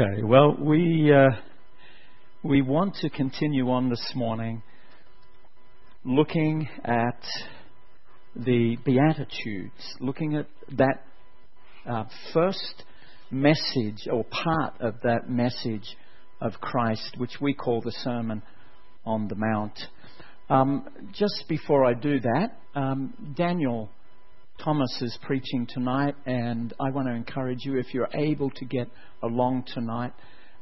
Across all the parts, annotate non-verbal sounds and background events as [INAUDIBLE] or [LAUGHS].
Okay, well, we, uh, we want to continue on this morning looking at the Beatitudes, looking at that uh, first message or part of that message of Christ, which we call the Sermon on the Mount. Um, just before I do that, um, Daniel Thomas is preaching tonight, and I want to encourage you if you're able to get along tonight,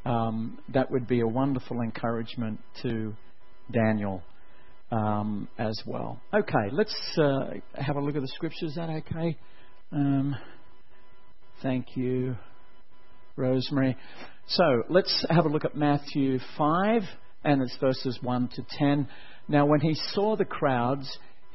um, that would be a wonderful encouragement to Daniel um, as well. Okay, let's uh, have a look at the scriptures. Is that okay? Um, thank you, Rosemary. So let's have a look at Matthew 5, and it's verses 1 to 10. Now, when he saw the crowds,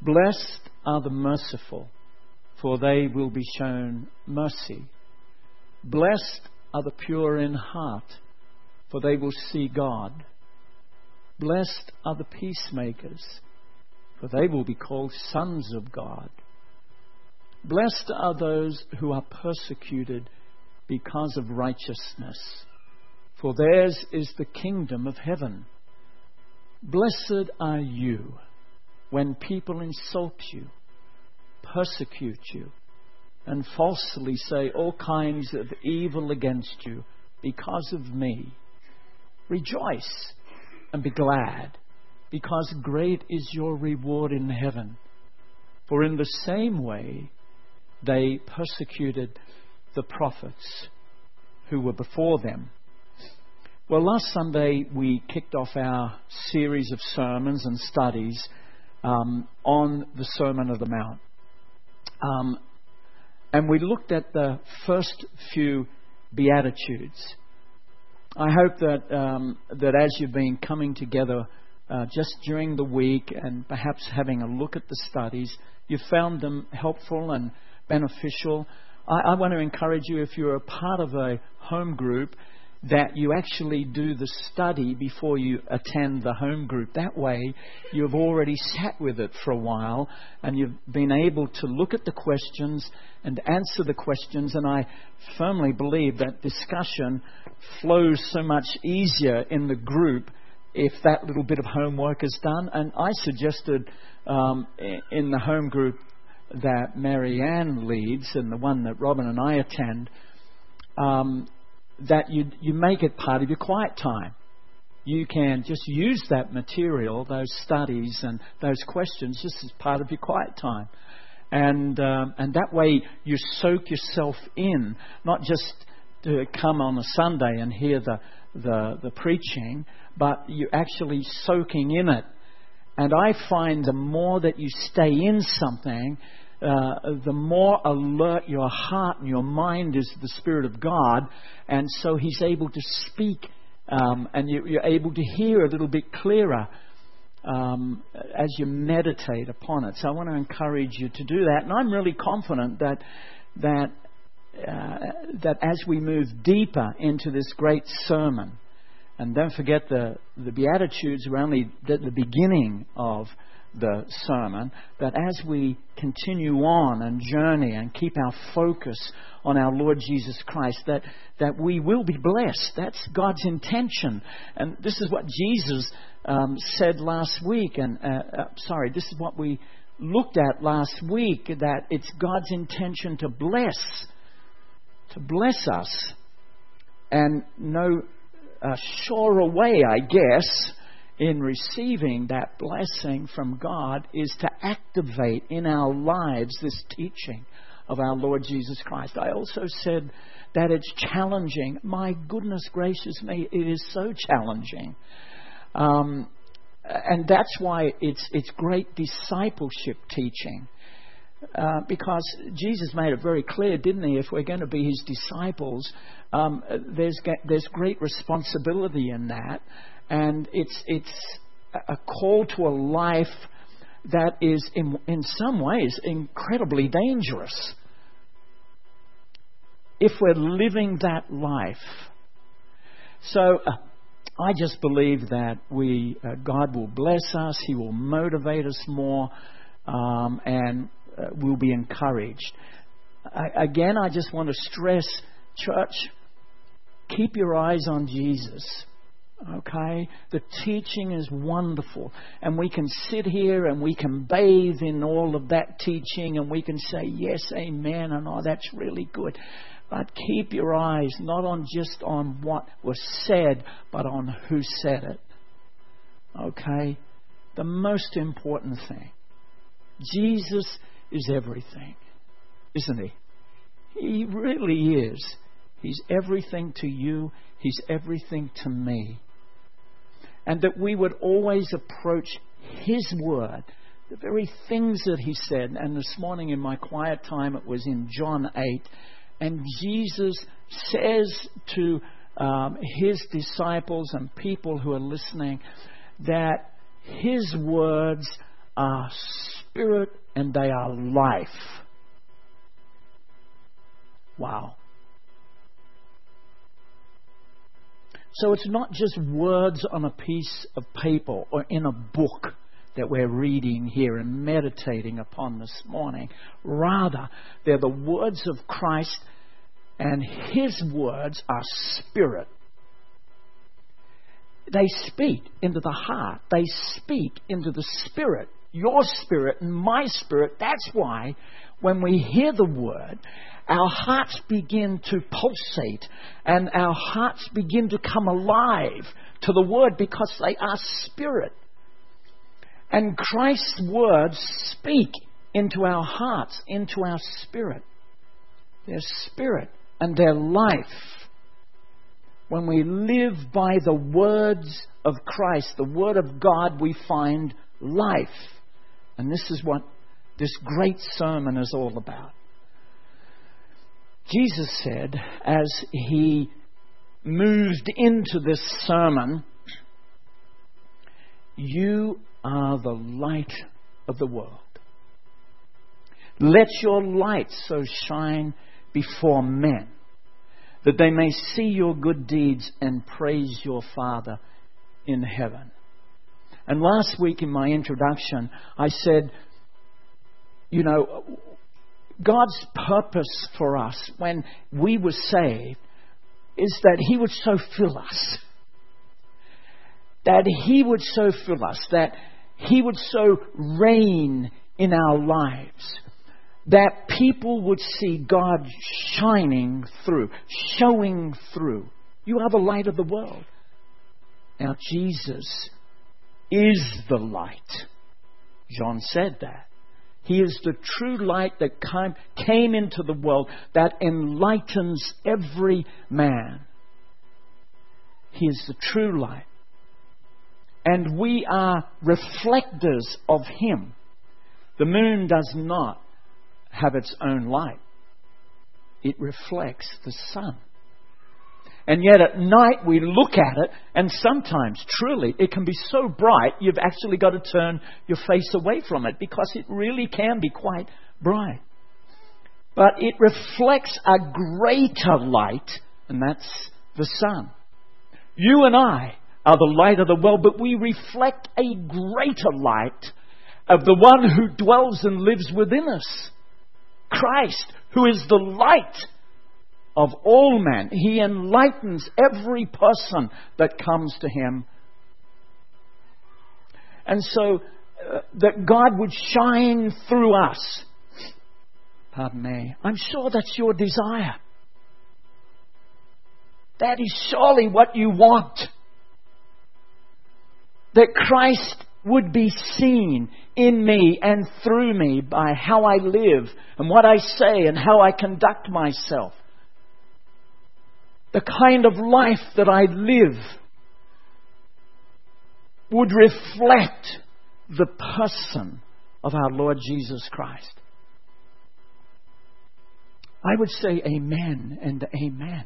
Blessed are the merciful, for they will be shown mercy. Blessed are the pure in heart, for they will see God. Blessed are the peacemakers, for they will be called sons of God. Blessed are those who are persecuted because of righteousness, for theirs is the kingdom of heaven. Blessed are you when people insult you, persecute you, and falsely say all kinds of evil against you because of me. Rejoice and be glad, because great is your reward in heaven. For in the same way they persecuted the prophets who were before them. Well, last Sunday we kicked off our series of sermons and studies um, on the Sermon of the Mount. Um, and we looked at the first few Beatitudes. I hope that, um, that as you've been coming together uh, just during the week and perhaps having a look at the studies, you found them helpful and beneficial. I, I want to encourage you, if you're a part of a home group, that you actually do the study before you attend the home group. That way, you've already sat with it for a while and you've been able to look at the questions and answer the questions. And I firmly believe that discussion flows so much easier in the group if that little bit of homework is done. And I suggested um, in the home group that Marianne leads and the one that Robin and I attend. Um, that you, you make it part of your quiet time. You can just use that material, those studies and those questions, just as part of your quiet time. And, um, and that way you soak yourself in, not just to come on a Sunday and hear the, the, the preaching, but you're actually soaking in it. And I find the more that you stay in something, uh, the more alert your heart and your mind is to the Spirit of God, and so He's able to speak, um, and you, are able to hear a little bit clearer um, as you meditate upon it. So I want to encourage you to do that, and I'm really confident that that uh, that as we move deeper into this great sermon, and don't forget the the Beatitudes are only the, the beginning of the sermon, that as we continue on and journey and keep our focus on our Lord Jesus Christ, that, that we will be blessed. That's God's intention. And this is what Jesus um, said last week, and uh, uh, sorry, this is what we looked at last week, that it's God's intention to bless, to bless us. And no uh, surer way, I guess, in receiving that blessing from God is to activate in our lives this teaching of our Lord Jesus Christ. I also said that it's challenging. My goodness gracious me, it is so challenging. Um, and that's why it's, it's great discipleship teaching. Uh, because Jesus made it very clear, didn't he? If we're going to be his disciples, um, there's there's great responsibility in that, and it's it's a call to a life that is in in some ways incredibly dangerous. If we're living that life, so. Uh, I just believe that we, uh, God will bless us. He will motivate us more, um, and uh, will be encouraged. I, again, I just want to stress, church, keep your eyes on Jesus. Okay? The teaching is wonderful. And we can sit here and we can bathe in all of that teaching and we can say, yes, amen, and oh, that's really good. But keep your eyes not on just on what was said, but on who said it. Okay? The most important thing. Jesus is everything, isn't he? He really is. He's everything to you, He's everything to me. And that we would always approach His Word, the very things that He said. And this morning in my quiet time, it was in John 8. And Jesus says to um, His disciples and people who are listening that His words are spirit and they are life. Wow. So it's not just words on a piece of paper or in a book that we're reading here and meditating upon this morning. Rather, they're the words of Christ, and His words are spirit. They speak into the heart, they speak into the spirit your spirit and my spirit. That's why when we hear the word, our hearts begin to pulsate and our hearts begin to come alive to the word because they are spirit. And Christ's words speak into our hearts, into our spirit. Their spirit and their life. When we live by the words of Christ, the Word of God, we find life. And this is what this great sermon is all about. Jesus said, as he moved into this sermon, You are the light of the world. Let your light so shine before men that they may see your good deeds and praise your Father in heaven. And last week in my introduction, I said, you know, God's purpose for us when we were saved is that He would so fill us. That He would so fill us. That He would so reign in our lives. That people would see God shining through, showing through. You are the light of the world. Now, Jesus is the light. John said that. He is the true light that came into the world that enlightens every man. He is the true light. And we are reflectors of Him. The moon does not have its own light, it reflects the sun. And yet at night we look at it, and sometimes, truly, it can be so bright you've actually got to turn your face away from it because it really can be quite bright. But it reflects a greater light, and that's the sun. You and I are the light of the world, but we reflect a greater light of the one who dwells and lives within us Christ, who is the light of all men. He enlightens every person that comes to him. And so uh, that God would shine through us. Pardon me. I'm sure that's your desire. That is surely what you want. That Christ would be seen in me and through me by how I live and what I say and how I conduct myself the kind of life that I live would reflect the person of our Lord Jesus Christ. I would say amen and amen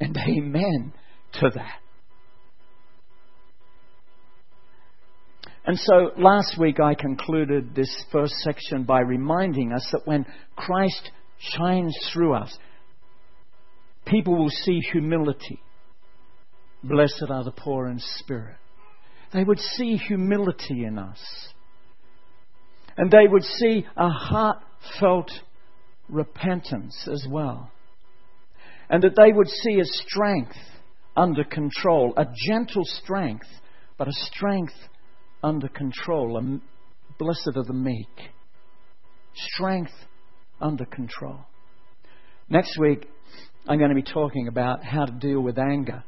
and amen to that. And so last week I concluded this first section by reminding us that when Christ shines through us, people will see humility. Blessed are the poor in spirit. They would see humility in us. And they would see a heartfelt repentance as well. And that they would see a strength under control, a gentle strength, but a strength under control. And blessed are the meek. Strength under control. Next week, I'm going to be talking about how to deal with anger.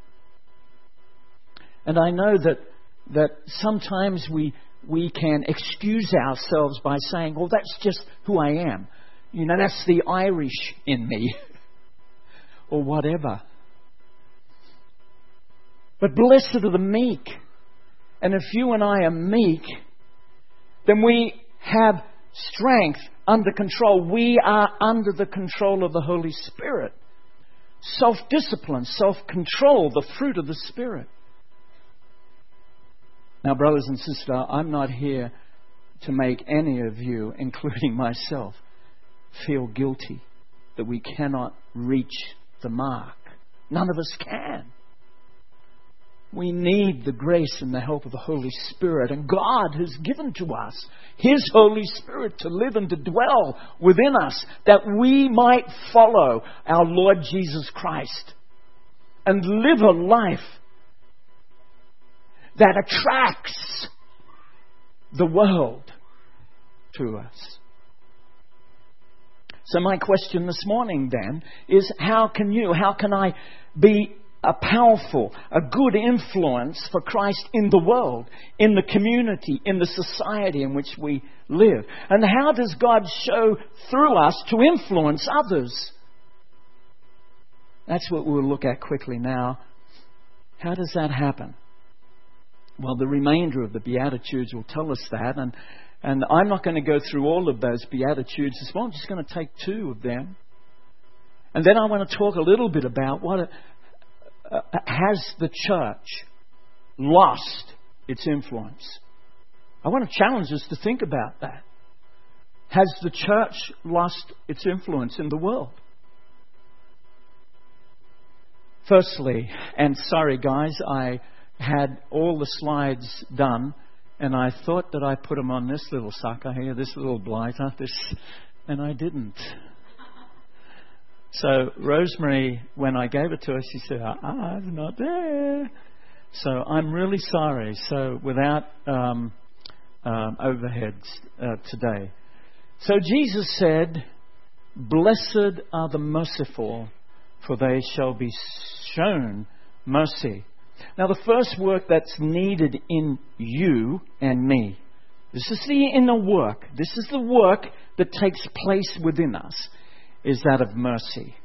And I know that, that sometimes we, we can excuse ourselves by saying, well, that's just who I am. You know, that's the Irish in me. [LAUGHS] or whatever. But blessed are the meek. And if you and I are meek, then we have strength under control. We are under the control of the Holy Spirit. Self discipline, self control, the fruit of the Spirit. Now, brothers and sisters, I'm not here to make any of you, [LAUGHS] including myself, feel guilty that we cannot reach the mark. None of us can. We need the grace and the help of the Holy Spirit, and God has given to us His Holy Spirit to live and to dwell within us that we might follow our Lord Jesus Christ and live a life that attracts the world to us. So, my question this morning then is how can you, how can I be a powerful, a good influence for Christ in the world, in the community, in the society in which we live? And how does God show through us to influence others? That's what we'll look at quickly now. How does that happen? Well, the remainder of the Beatitudes will tell us that, and, and I'm not going to go through all of those Beatitudes this morning. I'm just going to take two of them. And then I want to talk a little bit about what uh, has the church lost its influence. I want to challenge us to think about that. Has the church lost its influence in the world? Firstly, and sorry guys, I had all the slides done, and I thought that I put them on this little sucker here, this little blighter, this, and I didn't. So Rosemary, when I gave it to her, she said, "I'm not there." So I'm really sorry. So without um, um, overheads uh, today. So Jesus said, "Blessed are the merciful, for they shall be shown mercy." Now, the first work that's needed in you and me, this is the inner work, this is the work that takes place within us, is that of mercy.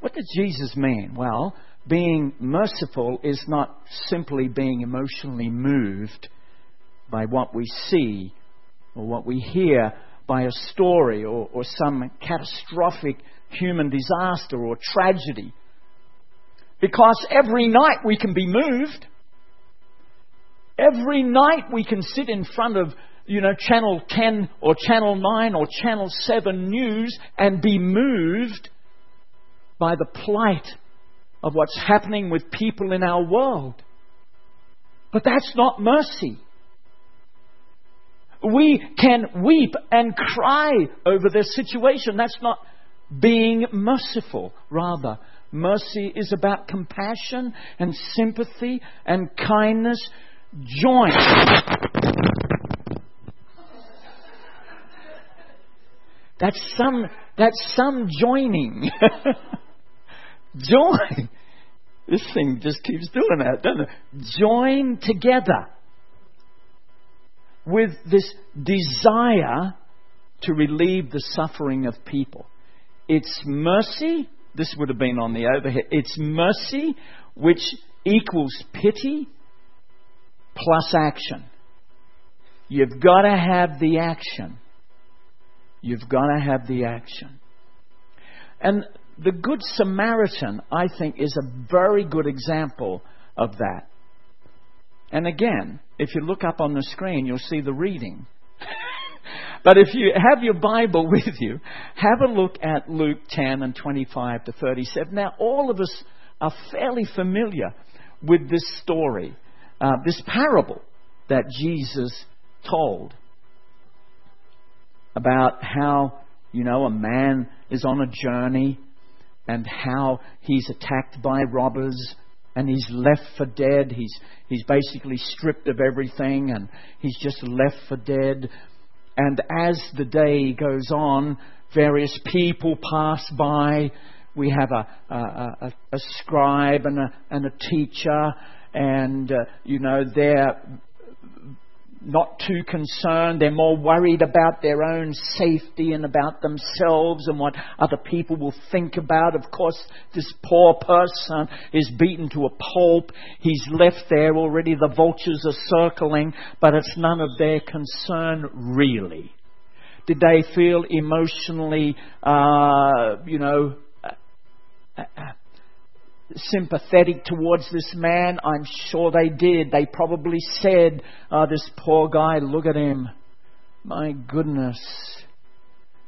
What does Jesus mean? Well, being merciful is not simply being emotionally moved by what we see or what we hear by a story or, or some catastrophic human disaster or tragedy because every night we can be moved. Every night we can sit in front of, you know, Channel 10 or Channel 9 or Channel 7 news and be moved by the plight of what's happening with people in our world. But that's not mercy. We can weep and cry over their situation. That's not being merciful. Rather, Mercy is about compassion and sympathy and kindness joined. That's some, that's some joining. [LAUGHS] Join. This thing just keeps doing that, doesn't it? Join together with this desire to relieve the suffering of people. It's mercy this would have been on the overhead. It's mercy, which equals pity plus action. You've got to have the action. You've got to have the action. And the Good Samaritan, I think, is a very good example of that. And again, if you look up on the screen, you'll see the reading. [LAUGHS] but if you have your Bible [LAUGHS] with you, have a look at Luke 10 and 25 to 37. Now, all of us are fairly familiar with this story, uh, this parable that Jesus told about how, you know, a man is on a journey and how he's attacked by robbers and he's left for dead. He's, he's basically stripped of everything and he's just left for dead. And as the day goes on, various people pass by. We have a, a, a, a scribe and a, and a teacher, and, uh, you know, they're not too concerned. They're more worried about their own safety and about themselves and what other people will think about. Of course, this poor person is beaten to a pulp. He's left there already. The vultures are circling, but it's none of their concern really. Did they feel emotionally, uh, you know, uh, uh, sympathetic towards this man? I'm sure they did. They probably said, oh, this poor guy, look at him. My goodness.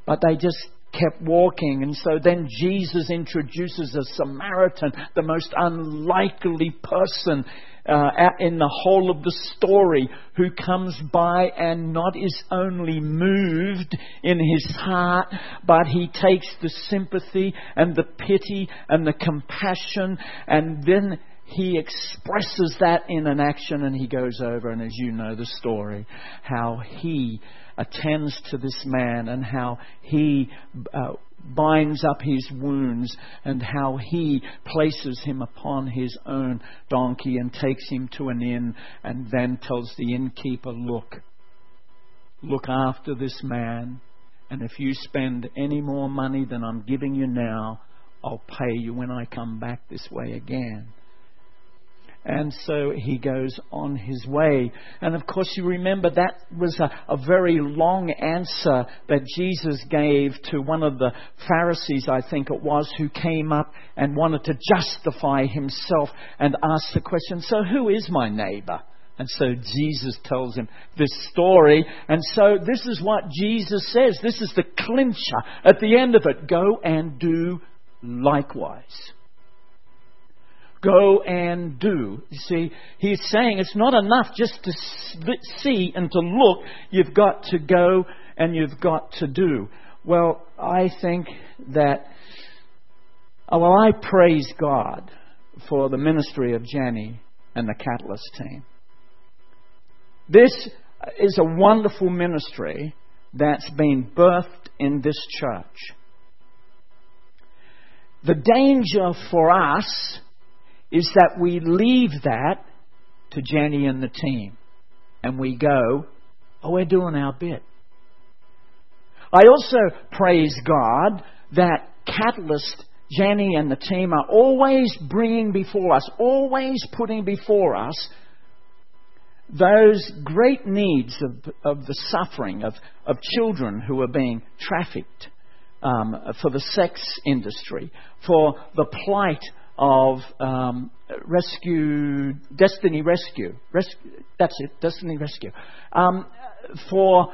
But they just kept walking. And so then Jesus introduces a Samaritan, the most unlikely person uh, in the whole of the story, who comes by and not is only moved in his heart, but he takes the sympathy and the pity and the compassion, and then he expresses that in an action and he goes over and as you know the story how he attends to this man and how he uh, binds up his wounds and how he places him upon his own donkey and takes him to an inn and then tells the innkeeper, Look, look after this man, and if you spend any more money than I'm giving you now, I'll pay you when I come back this way again. And so he goes on his way. And of course, you remember that was a, a, very long answer that Jesus gave to one of the Pharisees, I think it was, who came up and wanted to justify himself and asked the question, So who is my neighbor? And so Jesus tells him this story. And so this is what Jesus says. This is the clincher at the end of it. Go and do likewise. Go and do. You see, he's saying it's not enough just to see and to look. You've got to go and you've got to do. Well, I think that, oh, well, I praise God for the ministry of Jenny and the Catalyst team. This is a wonderful ministry that's been birthed in this church. The danger for us is that we leave that to Jenny and the team and we go, oh, we're doing our bit. I also praise God that Catalyst, Jenny and the team are always bringing before us, always putting before us those great needs of, of the suffering of, of children who are being trafficked, um, for the sex industry, for the plight of um, rescue, Destiny Rescue. that's it, Destiny Rescue. Um, for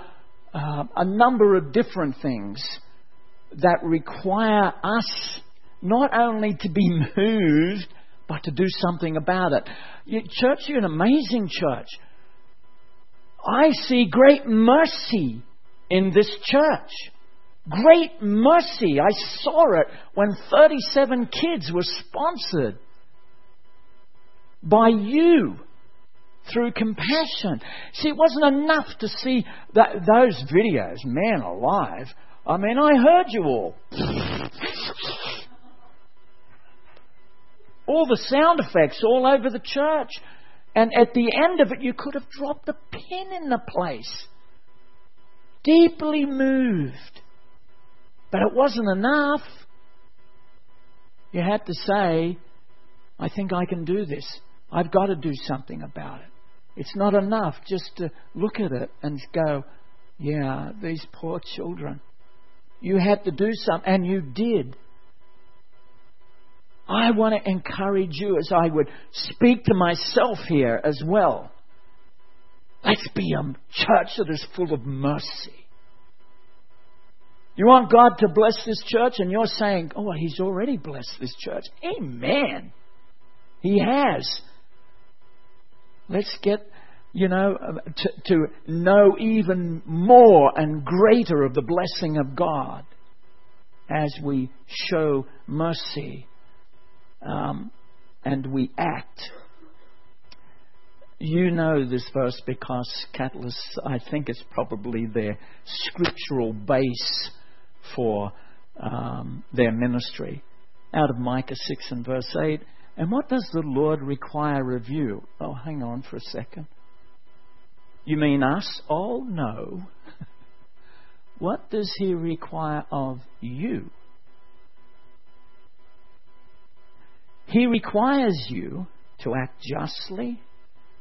uh, a number of different things that require us not only to be moved, but to do something about it. You, church, you're an amazing church. I see great mercy in this church. Great mercy. I saw it when 37 kids were sponsored by you through compassion. See, it wasn't enough to see that, those videos. Man alive. I mean, I heard you all. all the sound effects all over the church. And at the end of it, you could have dropped a pin in the place. Deeply moved. But it wasn't enough. You had to say, I think I can do this. I've got to do something about it. It's not enough just to look at it and go, yeah, these poor children. You had to do something, and you did. I want to encourage you as I would speak to myself here as well. Let's be a church that is full of mercy. You want God to bless this church, and you're saying, Oh, He's already blessed this church. Amen. He has. Let's get, you know, to, to know even more and greater of the blessing of God as we show mercy um, and we act. You know this verse because Catalyst, I think, is probably their scriptural base for um, their ministry. Out of Micah 6 and verse 8. And what does the Lord require of you? Oh, hang on for a second. You mean us? Oh, no. [LAUGHS] what does He require of you? He requires you to act justly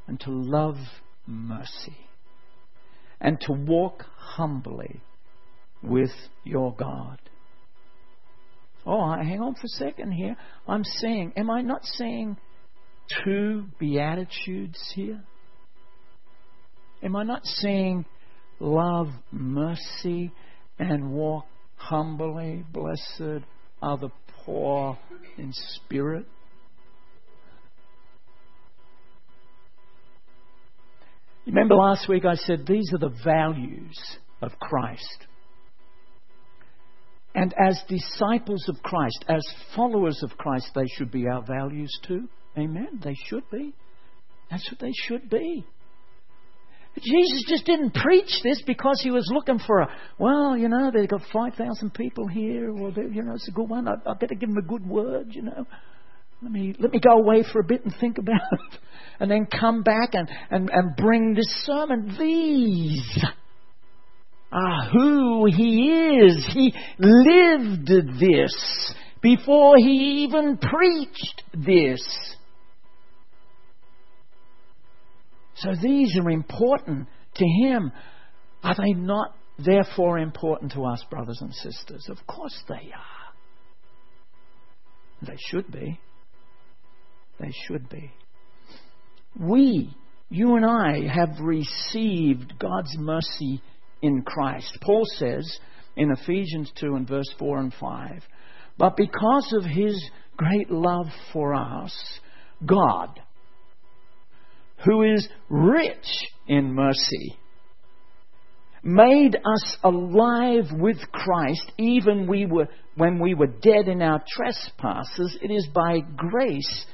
and to love mercy and to walk humbly with your God. Oh, hang on for a second here. I'm saying, am I not saying two beatitudes here? Am I not saying love mercy and walk humbly? Blessed are the poor in spirit. Remember last week I said these are the values of Christ. And as disciples of Christ, as followers of Christ, they should be our values too. Amen. They should be. That's what they should be. Jesus just didn't preach this because he was looking for a, well, you know, they've got 5,000 people here, or, you know, it's a good one. I, I better give them a good word, you know. Let me, let me go away for a bit and think about it. [LAUGHS] And then come back and, and, and bring this sermon. These are who he is. He lived this before he even preached this. So these are important to him. Are they not therefore important to us, brothers and sisters? Of course they are. They should be. They should be. We, you and I, have received God's mercy in Christ. Paul says in Ephesians 2 and verse 4 and 5, But because of his great love for us, God, who is rich in mercy, made us alive with Christ even we were when we were dead in our trespasses. It is by grace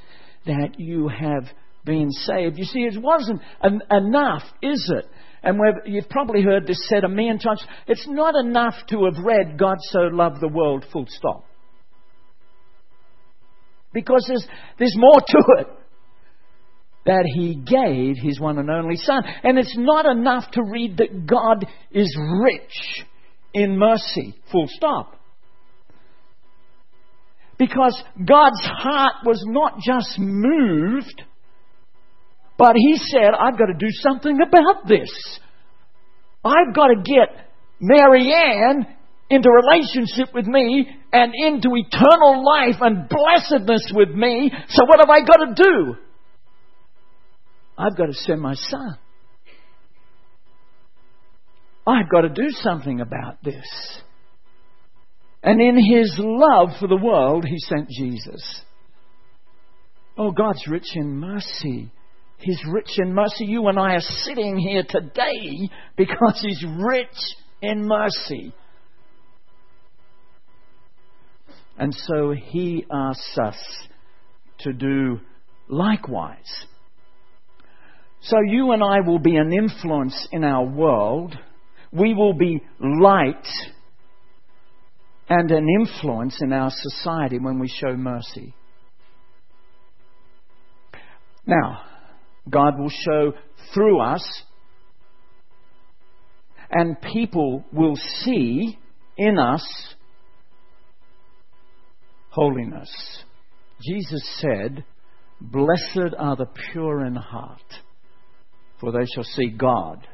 that you have been saved. You see, it wasn't en- enough, is it? And you've probably heard this said a million times. It's not enough to have read God so loved the world, full stop. Because there's, there's more to it. That He gave His one and only Son. And it's not enough to read that God is rich in mercy, full stop. Because God's heart was not just moved, but He said, I've got to do something about this. I've got to get Marianne into relationship with me and into eternal life and blessedness with me. So what have I got to do? I've got to send my son. I've got to do something about this. And in his love for the world, he sent Jesus. Oh, God's rich in mercy. He's rich in mercy. You and I are sitting here today because He's rich in mercy. And so He asks us to do likewise. So you and I will be an influence in our world. We will be light and an influence in our society when we show mercy. Now, God will show through us, and people will see in us holiness. Jesus said, Blessed are the pure in heart, for they shall see God.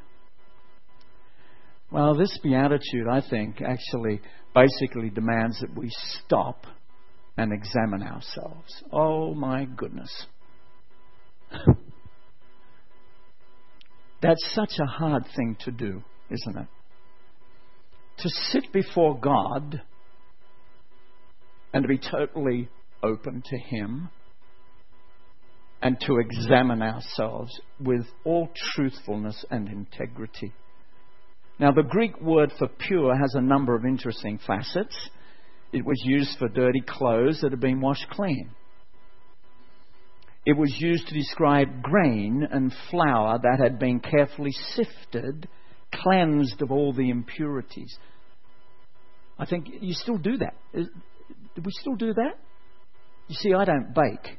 Well, this beatitude, I think, actually basically demands that we stop and examine ourselves. Oh my goodness. [LAUGHS] That's such a hard thing to do, isn't it? To sit before God and to be totally open to Him and to examine ourselves with all truthfulness and integrity. Now, the Greek word for pure has a number of interesting facets. It was used for dirty clothes that had been washed clean. It was used to describe grain and flour that had been carefully sifted, cleansed of all the impurities. I think you still do that. Do we still do that? You see, I don't bake,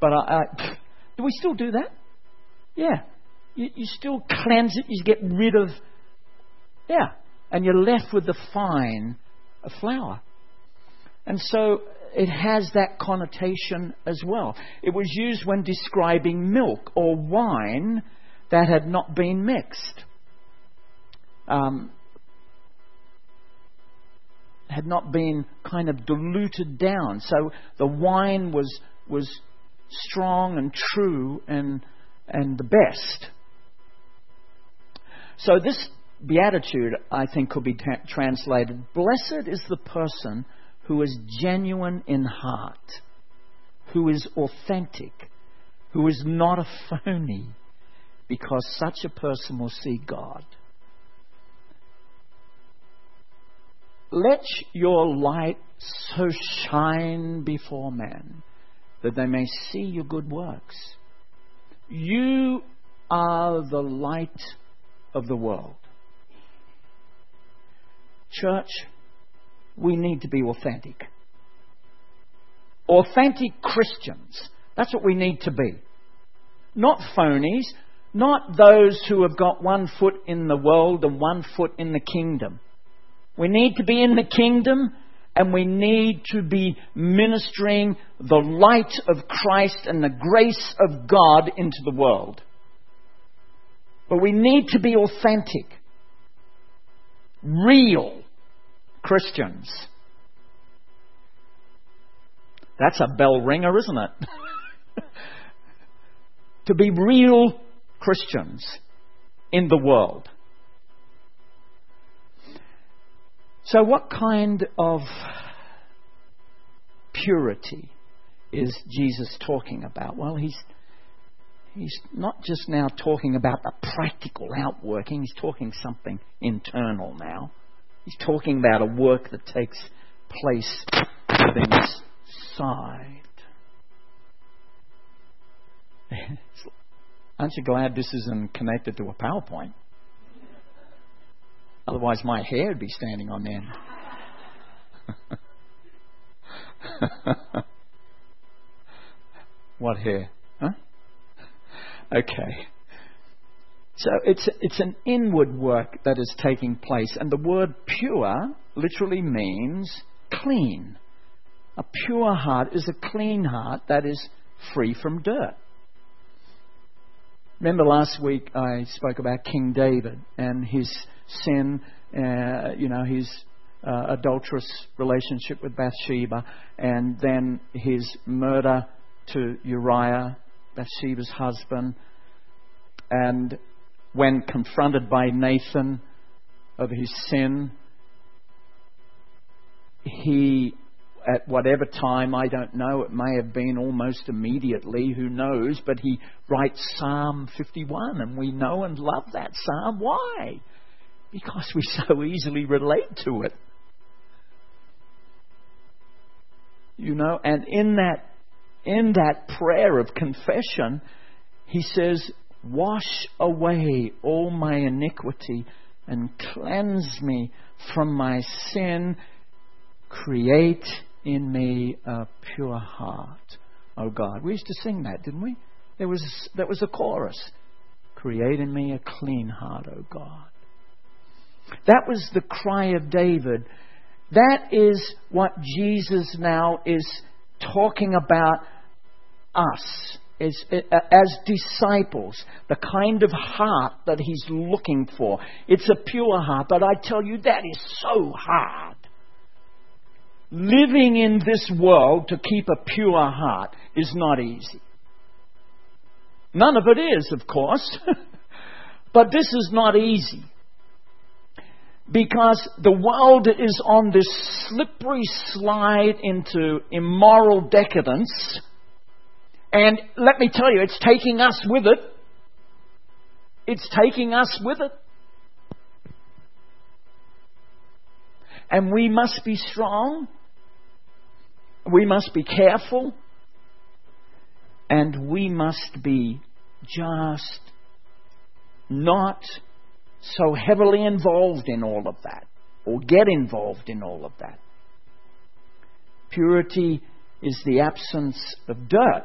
but I, I, [LAUGHS] do we still do that? Yeah. You, you still cleanse it. You get rid of, yeah, and you're left with the fine flour. And so it has that connotation as well. It was used when describing milk or wine that had not been mixed. Um, had not been kind of diluted down. So the wine was was strong and true and and the best. So this beatitude, I think, could be ta- translated: Blessed is the person who is genuine in heart, who is authentic, who is not a phony, because such a person will see God. Let your light so shine before men that they may see your good works. You are the light of the world. Church, we need to be authentic. Authentic Christians. That's what we need to be. Not phonies, not those who have got one foot in the world and one foot in the kingdom. We need to be in the kingdom and we need to be ministering the light of Christ and the grace of God into the world. But we need to be authentic, real Christians. That's a bell ringer, isn't it? [LAUGHS] to be real Christians in the world. So, what kind of purity is Jesus talking about? Well, he's, he's not just now talking about the practical outworking, he's talking something internal now. He's talking about a work that takes place within inside. Aren't you glad this isn't connected to a PowerPoint? Otherwise, my hair would be standing on end. [LAUGHS] what hair? Huh? Okay. So it's, it's an inward work that is taking place. And the word pure literally means clean. A pure heart is a clean heart that is free from dirt. Remember last week I spoke about King David and his sin, uh, you know, his uh, adulterous relationship with Bathsheba, and then his murder to Uriah, Bathsheba's husband, and when confronted by Nathan of his sin, he, at whatever time, I don't know, it may have been almost immediately, who knows, but he writes Psalm 51, and we know and love that psalm. Why? Because we [LAUGHS] so easily relate to it. You know, and in that in that prayer of confession, he says, Wash away all my iniquity and cleanse me from my sin. Create in me a pure heart, O God. We used to sing that, didn't we? There was, that was a chorus. Create in me a clean heart, O God. That was the cry of David. That is what Jesus now is talking about us as, uh, as disciples, the kind of heart that he's looking for. It's a pure heart, but I tell you, that is so hard. living in this world to keep a pure heart is not easy. None of it is, of course. [LAUGHS] but this is not easy. Because the world is on this slippery slide into immoral decadence. And let me tell you, it's taking us with it. It's taking us with it. And we must be strong. We must be careful. And we must be just not so heavily involved in all of that or get involved in all of that. Purity is the absence of dirt.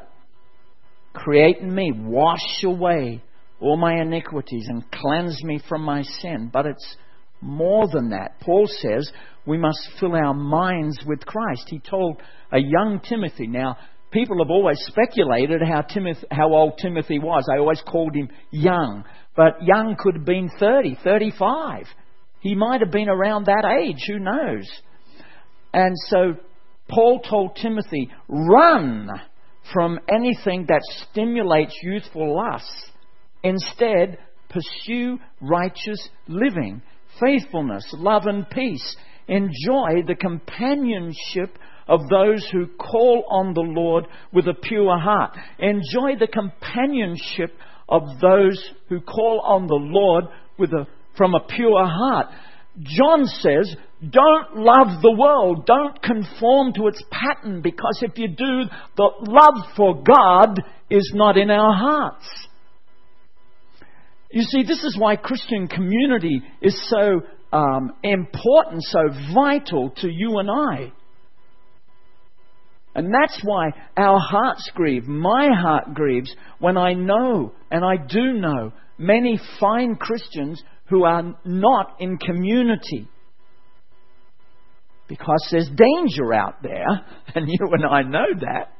Create in me, wash away all my iniquities and cleanse me from my sin. But it's more than that. Paul says we must fill our minds with Christ. He told a young Timothy. Now, people have always speculated how, Timothy, how old Timothy was. They always called him young. But young could have been 30, 35. He might have been around that age. Who knows? And so Paul told Timothy, run from anything that stimulates youthful lusts. Instead, pursue righteous living, faithfulness, love, and peace. Enjoy the companionship of those who call on the Lord with a pure heart. Enjoy the companionship of those who call on the Lord with a, from a pure heart. John says, don't love the world. Don't conform to its pattern because if you do, the love for God is not in our hearts. You see, this is why Christian community is so um, important, so vital to you and I. And that's why our hearts grieve, my heart grieves, when I know, and I do know, many fine Christians who are not in community. Because there's danger out there, [LAUGHS] and you and I know that.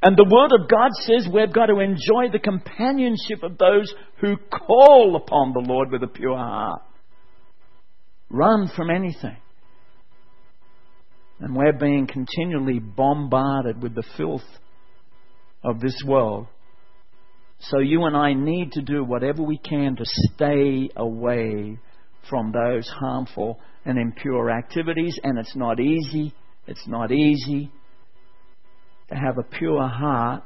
And the Word of God says we've got to enjoy the companionship of those who call upon the Lord with a pure heart. Run from anything. And we're being continually bombarded with the filth of this world. So you and I need to do whatever we can to stay away from those harmful and impure activities. And it's not easy. It's not easy to have a pure heart,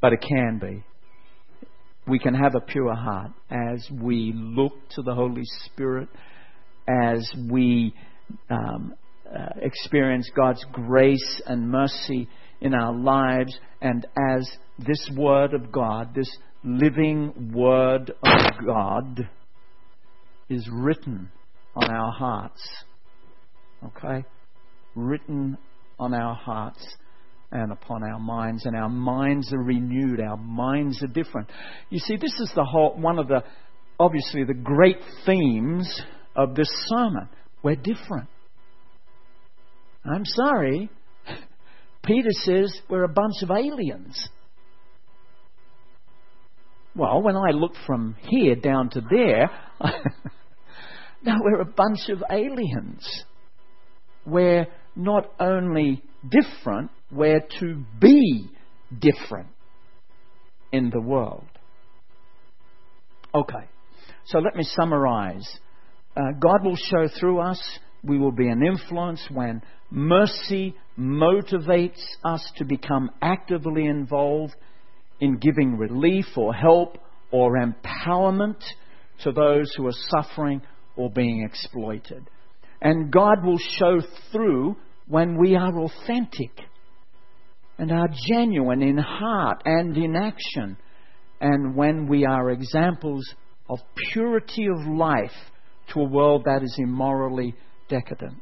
but it can be. We can have a pure heart as we look to the Holy Spirit, as we um, uh, experience God's grace and mercy in our lives, and as this Word of God, this living Word of God, is written on our hearts. Okay? Written on our hearts and upon our minds, and our minds are renewed. Our minds are different. You see, this is the whole one of the obviously the great themes of this sermon. We're different. I'm sorry. [LAUGHS] Peter says we're a bunch of aliens. Well, when I look from here down to there, [LAUGHS] now we're a bunch of aliens. We're not only different, we're to be different in the world. Okay, so let me summarize. Uh, God will show through us we will be an influence when mercy motivates us to become actively involved in giving relief or help or empowerment to those who are suffering or being exploited. And God will show through when we are authentic and are genuine in heart and in action, and when we are examples of purity of life to a world that is immorally decadent.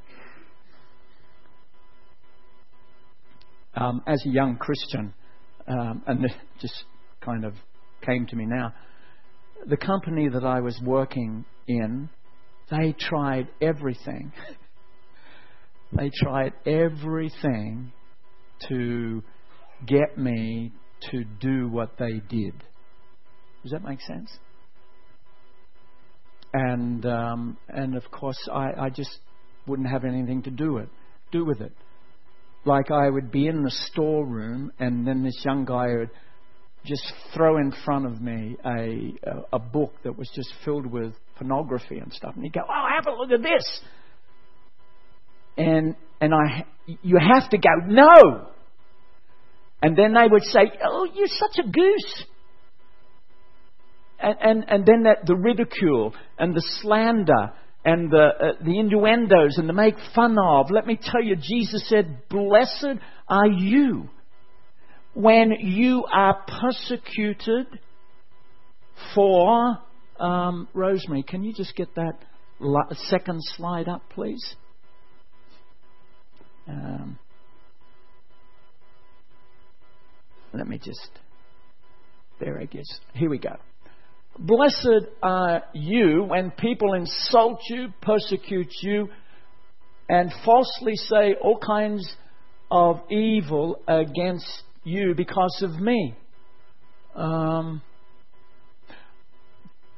Um, as a young Christian, um, and this just kind of came to me now, the company that I was working in, they tried everything. [LAUGHS] they tried everything to get me to do what they did. Does that make sense? And um, and of course, I, I just wouldn't have anything to do it, do with it. Like I would be in the storeroom, and then this young guy would just throw in front of me a, a, a book that was just filled with pornography and stuff, and he'd go, "Oh, have a look at this," and and I, you have to go, "No," and then they would say, "Oh, you're such a goose." And, and, and then that, the ridicule and the slander and the, uh, the innuendos and the make fun of. Let me tell you, Jesus said, Blessed are you when you are persecuted for. Um, Rosemary, can you just get that second slide up, please? Um, let me just. There, I guess. Here we go. Blessed are you when people insult you, persecute you, and falsely say all kinds of evil against you because of me. Um,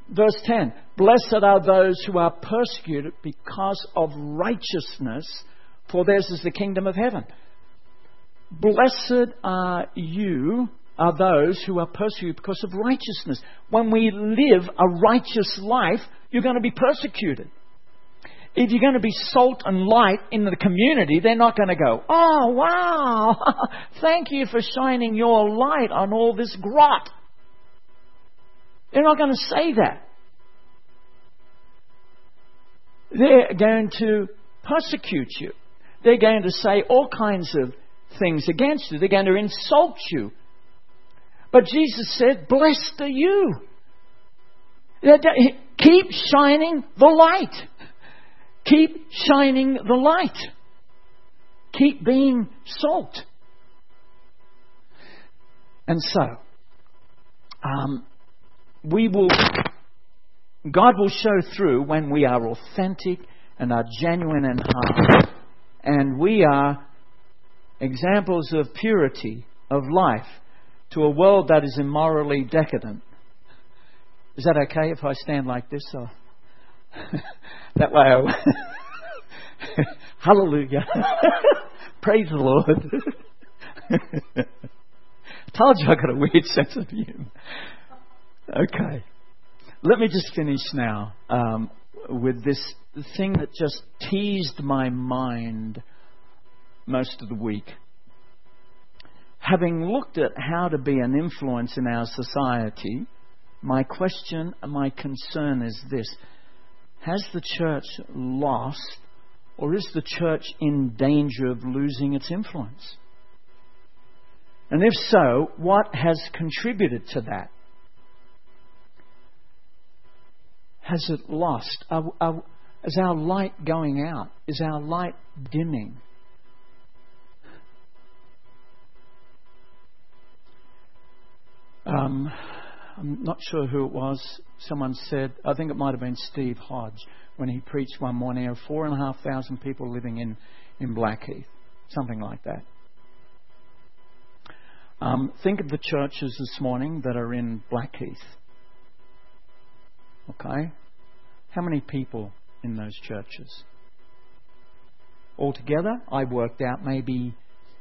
verse 10 Blessed are those who are persecuted because of righteousness, for theirs is the kingdom of heaven. Blessed are you are those who are persecuted because of righteousness. When we live a righteous life, you're going to be persecuted. If you're going to be salt and light in the community, they're not going to go, Oh, wow, [LAUGHS] thank you for shining your light on all this grot. They're not going to say that. They're going to persecute you. They're going to say all kinds of things against you. They're going to insult you. But Jesus said, Blessed are you. Keep shining the light. Keep shining the light. Keep being salt. And so, um, we will, God will show through when we are authentic and are genuine in heart, and we are examples of purity of life to a world that is immorally decadent. Is that okay if I stand like this? Or [LAUGHS] that way, I... [LAUGHS] hallelujah, [LAUGHS] praise the Lord. Told you I got a weird sense of humor. Okay, let me just finish now um, with this thing that just teased my mind most of the week having looked at how to be an influence in our society, my question and my concern is this Has the church lost, or is the church in danger of losing its influence? And if so, what has contributed to that? Has it lost? Are, are, is our light going out? Is our light dimming? Um, I'm not sure who it was. Someone said, I think it might have been Steve Hodge, when he preached one morning, there four and a half thousand people living in, in Blackheath, something like that. Um, think of the churches this morning that are in Blackheath. Okay? How many people in those churches? Altogether, I worked out maybe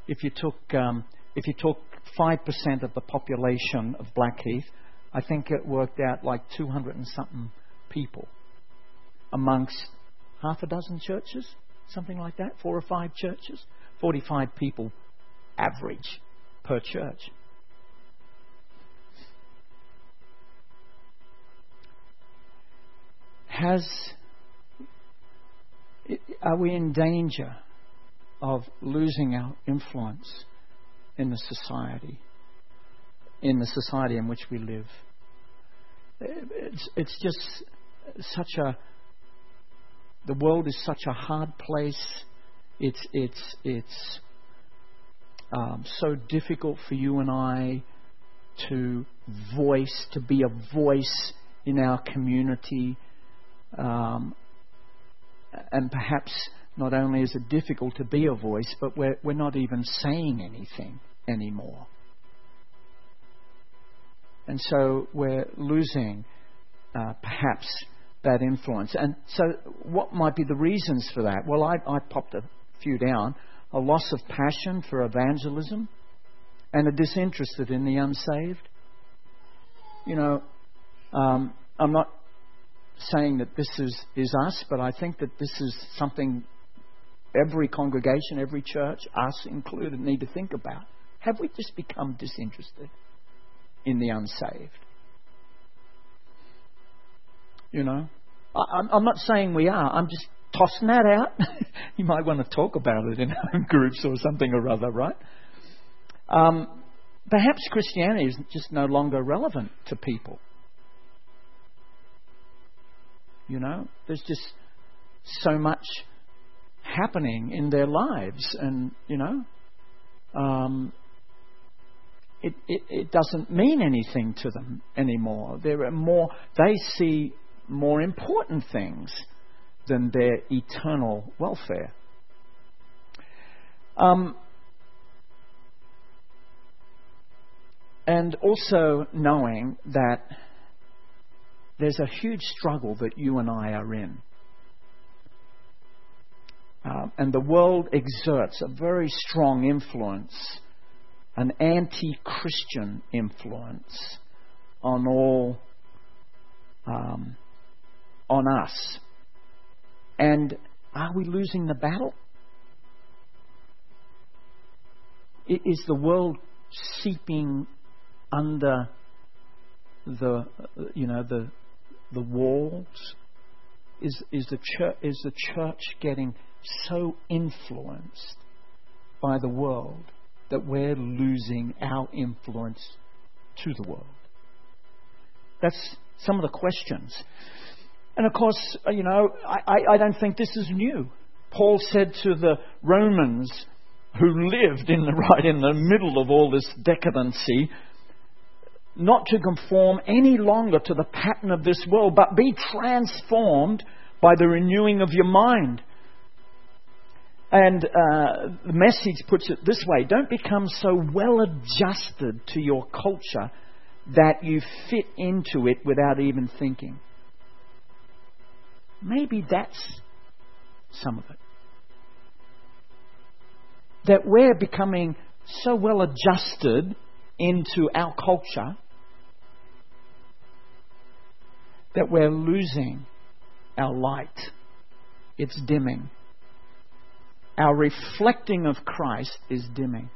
if you took um, if you took 5% of the population of Blackheath, I think it worked out like 200 and something people amongst half a dozen churches, something like that, four or five churches, 45 people average per church. Has are we in danger of losing our influence in the society, in the society in which we live. It's, it's just such a, the world is such a hard place. It's, it's, it's um, so difficult for you and I to voice, to be a voice in our community. Um, and perhaps not only is it difficult to be a voice, but we're, we're not even saying anything anymore. And so we're losing uh, perhaps that influence. And so, what might be the reasons for that? Well, I, I popped a few down a loss of passion for evangelism and a disinterested in the unsaved. You know, um, I'm not saying that this is, is us, but I think that this is something every congregation, every church, us included, need to think about. Have we just become disinterested in the unsaved? You know? I, I'm not saying we are. I'm just tossing that out. [LAUGHS] you might want to talk about it in [LAUGHS] groups or something or other, right? Um, perhaps Christianity is just no longer relevant to people. You know, there's just so much happening in their lives, and you know, um, it, it, it doesn't mean anything to them anymore. There are more. They see more important things than their eternal welfare. Um, and also knowing that there's a huge struggle that you and I are in. Uh, and the world exerts a very strong influence, an anti Christian influence on all, um, on us. And are we losing the battle? Is the world seeping under the you know the the walls? Is is the church is the church getting so influenced by the world that we're losing our influence to the world? That's some of the questions. And of course, uh, you know, I, I don't think this is new. Paul said to the Romans who lived in the [LAUGHS] right in the middle of all this decadency, not to conform any longer to the pattern of this world, but be transformed by the renewing of your mind. And uh, the message puts it this way don't become so well adjusted to your culture that you fit into it without even thinking. Maybe that's some of it. That we're becoming so well adjusted into our culture that we're losing our light. It's dimming. Our reflecting of Christ is dimming.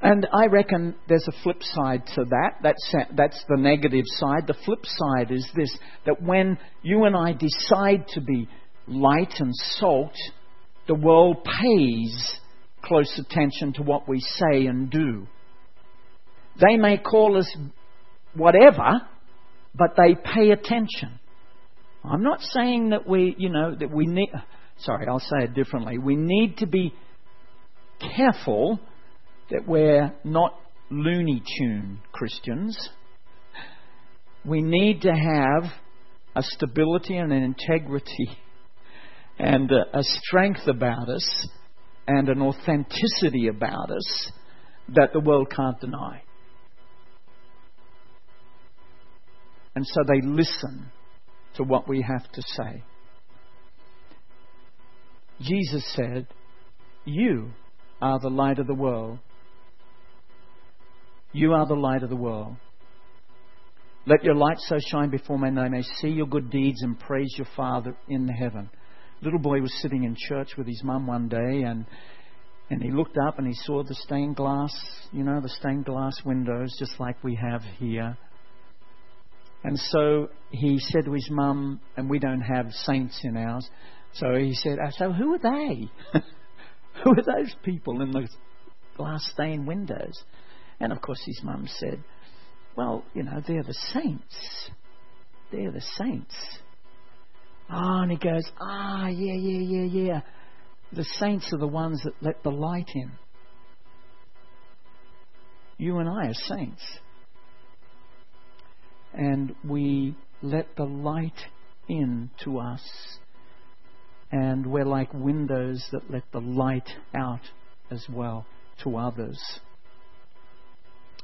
And I reckon there's a flip side to that. That's, that's the negative side. The flip side is this that when you and I decide to be light and salt, the world pays close attention to what we say and do. They may call us whatever, but they pay attention. I'm not saying that we, you know, that we need, sorry, I'll say it differently. We need to be careful that we're not Looney Tune Christians. We need to have a stability and an integrity and a, a strength about us and an authenticity about us that the world can't deny. And so they listen to what we have to say. Jesus said, You are the light of the world. You are the light of the world. Let your light so shine before men they may see your good deeds and praise your Father in heaven. Little boy was sitting in church with his mum one day and and he looked up and he saw the stained glass, you know, the stained glass windows just like we have here. And so he said to his mum, and we don't have saints in ours, so he said, uh, So who are they? [LAUGHS] who are those people in the glass stained windows? And of course, his mum said, Well, you know, they're the saints. They're the saints. Ah, oh, and he goes, Ah, yeah, yeah, yeah, yeah. The saints are the ones that let the light in. You and I are saints. And we let the light in to us. And we're like windows that let the light out as well to others.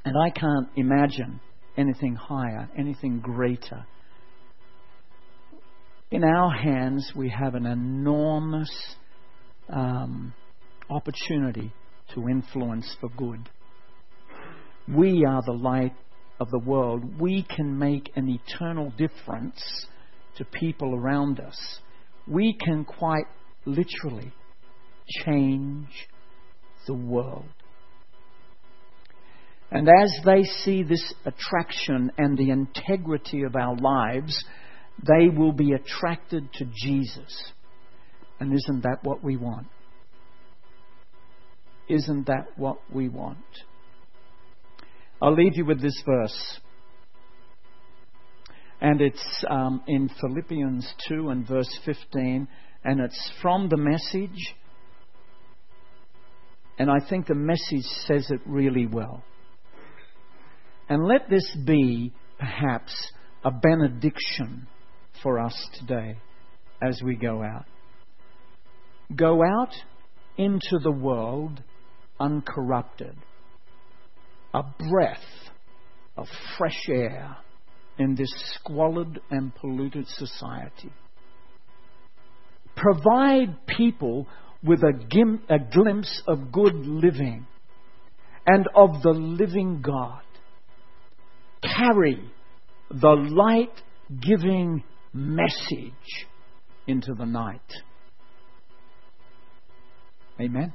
And I can't imagine anything higher, anything greater. In our hands, we have an enormous um, opportunity to influence for good. We are the light of the world. We can make an eternal difference to people around us. We can quite literally change the world. And as they see this attraction and the integrity of our lives, they will be attracted to Jesus. And isn't that what we want? Isn't that what we want? I'll leave you with this verse. And it's um, in Philippians 2 and verse 15. And it's from the message. And I think the message says it really well. And let this be perhaps a benediction for us today as we go out. Go out into the world uncorrupted, a breath of fresh air in this squalid and polluted society. Provide people with a, gim- a glimpse of good living and of the living God. Carry the light giving message into the night. Amen.